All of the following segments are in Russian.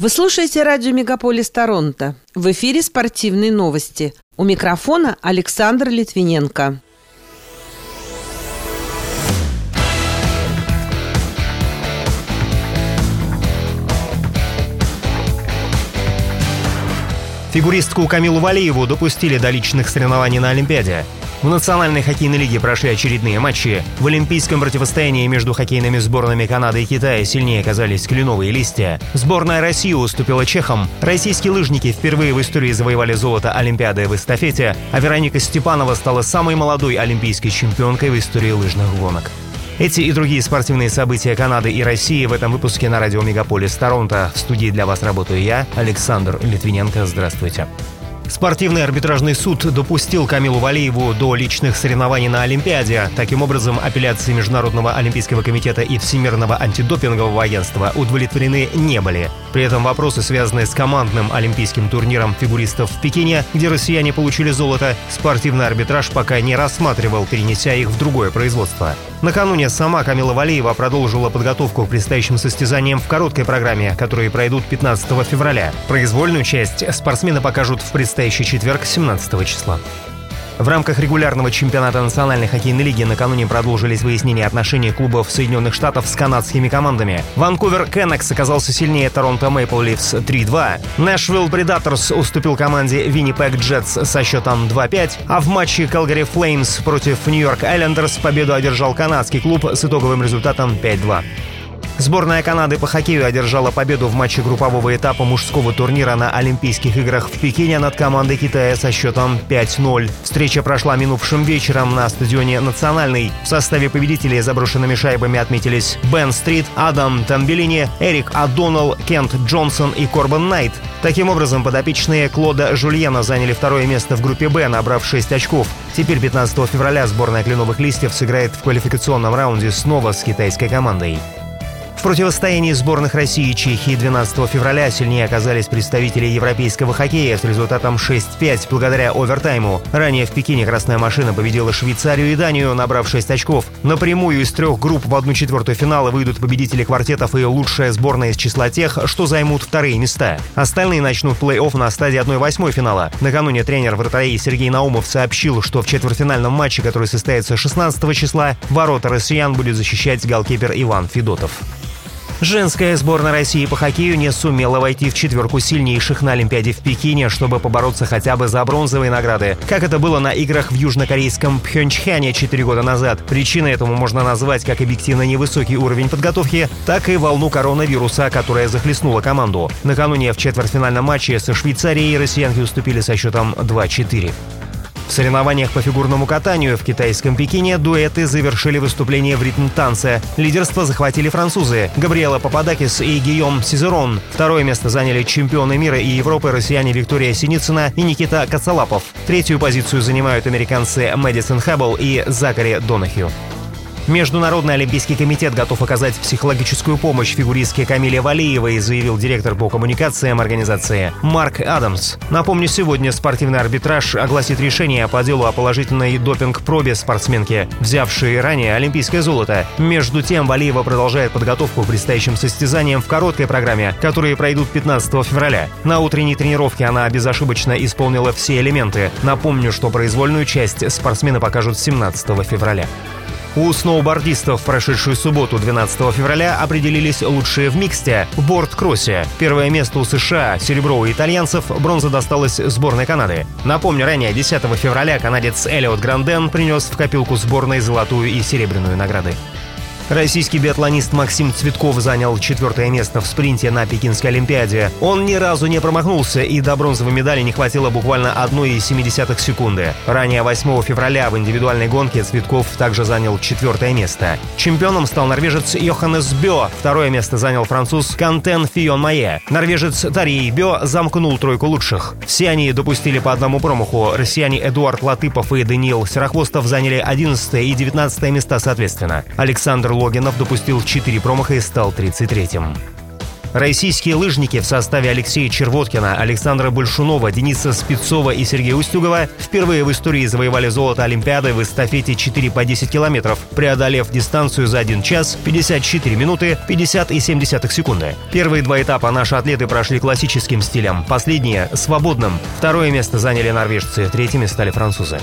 Вы слушаете радио «Мегаполис Торонто». В эфире спортивные новости. У микрофона Александр Литвиненко. Фигуристку Камилу Валиеву допустили до личных соревнований на Олимпиаде. В Национальной хоккейной лиге прошли очередные матчи. В олимпийском противостоянии между хоккейными сборными Канады и Китая сильнее оказались кленовые листья. Сборная России уступила чехам. Российские лыжники впервые в истории завоевали золото Олимпиады в эстафете, а Вероника Степанова стала самой молодой олимпийской чемпионкой в истории лыжных гонок. Эти и другие спортивные события Канады и России в этом выпуске на радио Мегаполис Торонто. В студии для вас работаю я, Александр Литвиненко. Здравствуйте. Спортивный арбитражный суд допустил Камилу Валиеву до личных соревнований на Олимпиаде. Таким образом, апелляции Международного олимпийского комитета и Всемирного антидопингового агентства удовлетворены не были. При этом вопросы, связанные с командным олимпийским турниром фигуристов в Пекине, где россияне получили золото, спортивный арбитраж пока не рассматривал, перенеся их в другое производство. Накануне сама Камила Валиева продолжила подготовку к предстоящим состязаниям в короткой программе, которые пройдут 15 февраля. Произвольную часть спортсмены покажут в предстоящем предстоящий четверг, 17 числа. В рамках регулярного чемпионата Национальной хоккейной лиги накануне продолжились выяснения отношений клубов Соединенных Штатов с канадскими командами. Ванкувер Кэнакс оказался сильнее Торонто Мэйпл Ливс 3-2. Нэшвилл Предаторс уступил команде Виннипег Джетс со счетом 2-5, а в матче Калгари Флеймс против Нью-Йорк Айлендерс победу одержал канадский клуб с итоговым результатом 5-2. Сборная Канады по хоккею одержала победу в матче группового этапа мужского турнира на Олимпийских играх в Пекине над командой Китая со счетом 5-0. Встреча прошла минувшим вечером на стадионе «Национальный». В составе победителей заброшенными шайбами отметились Бен Стрит, Адам Тамбелини, Эрик Адонал, Кент Джонсон и Корбан Найт. Таким образом, подопечные Клода Жульена заняли второе место в группе «Б», набрав 6 очков. Теперь 15 февраля сборная «Кленовых листьев» сыграет в квалификационном раунде снова с китайской командой. В противостоянии сборных России и Чехии 12 февраля сильнее оказались представители европейского хоккея с результатом 6-5 благодаря овертайму. Ранее в Пекине «Красная машина» победила Швейцарию и Данию, набрав 6 очков. Напрямую из трех групп в одну четвертую финала выйдут победители квартетов и лучшая сборная из числа тех, что займут вторые места. Остальные начнут плей-офф на стадии 1-8 финала. Накануне тренер вратарей Сергей Наумов сообщил, что в четвертьфинальном матче, который состоится 16 числа, ворота россиян будет защищать голкипер Иван Федотов. Женская сборная России по хоккею не сумела войти в четверку сильнейших на Олимпиаде в Пекине, чтобы побороться хотя бы за бронзовые награды, как это было на играх в южнокорейском Пхенчхане 4 года назад. Причиной этому можно назвать как объективно невысокий уровень подготовки, так и волну коронавируса, которая захлестнула команду. Накануне в четвертьфинальном матче со Швейцарией россиянки уступили со счетом 2-4. В соревнованиях по фигурному катанию в китайском Пекине дуэты завершили выступление в ритм-танце. Лидерство захватили французы Габриэла Пападакис и Гийом Сизерон. Второе место заняли чемпионы мира и Европы россияне Виктория Синицына и Никита Кацалапов. Третью позицию занимают американцы Мэдисон Хэббл и Закари Донахью. Международный олимпийский комитет готов оказать психологическую помощь фигуристке Камиле Валиевой, заявил директор по коммуникациям организации Марк Адамс. Напомню, сегодня спортивный арбитраж огласит решение по делу о положительной допинг-пробе спортсменки, взявшей ранее олимпийское золото. Между тем, Валиева продолжает подготовку к предстоящим состязаниям в короткой программе, которые пройдут 15 февраля. На утренней тренировке она безошибочно исполнила все элементы. Напомню, что произвольную часть спортсмены покажут 17 февраля. У сноубордистов в прошедшую субботу 12 февраля определились лучшие в миксте в борт-кроссе. Первое место у США, серебро у итальянцев, бронза досталась сборной Канады. Напомню, ранее 10 февраля канадец Элиот Гранден принес в копилку сборной золотую и серебряную награды. Российский биатлонист Максим Цветков занял четвертое место в спринте на Пекинской Олимпиаде. Он ни разу не промахнулся, и до бронзовой медали не хватило буквально 1,7 секунды. Ранее 8 февраля в индивидуальной гонке Цветков также занял четвертое место. Чемпионом стал норвежец Йоханнес Бё. Второе место занял француз Кантен Фион Майе. Норвежец Тарий Бё замкнул тройку лучших. Все они допустили по одному промаху. Россияне Эдуард Латыпов и Даниил Серохвостов заняли 11 и 19 места соответственно. Александр Логинов допустил 4 промаха и стал 33-м. Российские лыжники в составе Алексея Червоткина, Александра Большунова, Дениса Спецова и Сергея Устюгова впервые в истории завоевали золото Олимпиады в эстафете 4 по 10 километров, преодолев дистанцию за 1 час 54 минуты 50 и 7 секунды. Первые два этапа наши атлеты прошли классическим стилем, последние — свободным. Второе место заняли норвежцы, третьими стали французы.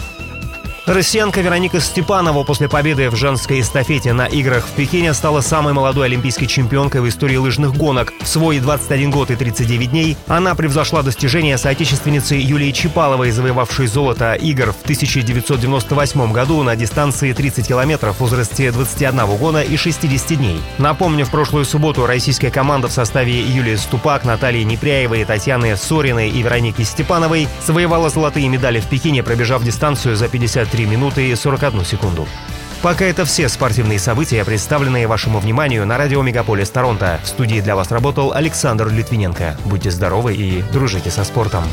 Россиянка Вероника Степанова после победы в женской эстафете на играх в Пекине стала самой молодой олимпийской чемпионкой в истории лыжных гонок. В свой 21 год и 39 дней она превзошла достижения соотечественницы Юлии Чипаловой, завоевавшей золото игр в 1998 году на дистанции 30 километров в возрасте 21 года и 60 дней. Напомню, в прошлую субботу российская команда в составе Юлии Ступак, Натальи Непряевой, Татьяны Сориной и Вероники Степановой завоевала золотые медали в Пекине, пробежав дистанцию за 53 3 минуты и 41 секунду. Пока это все спортивные события, представленные вашему вниманию на радио Мегаполис Торонто. В студии для вас работал Александр Литвиненко. Будьте здоровы и дружите со спортом.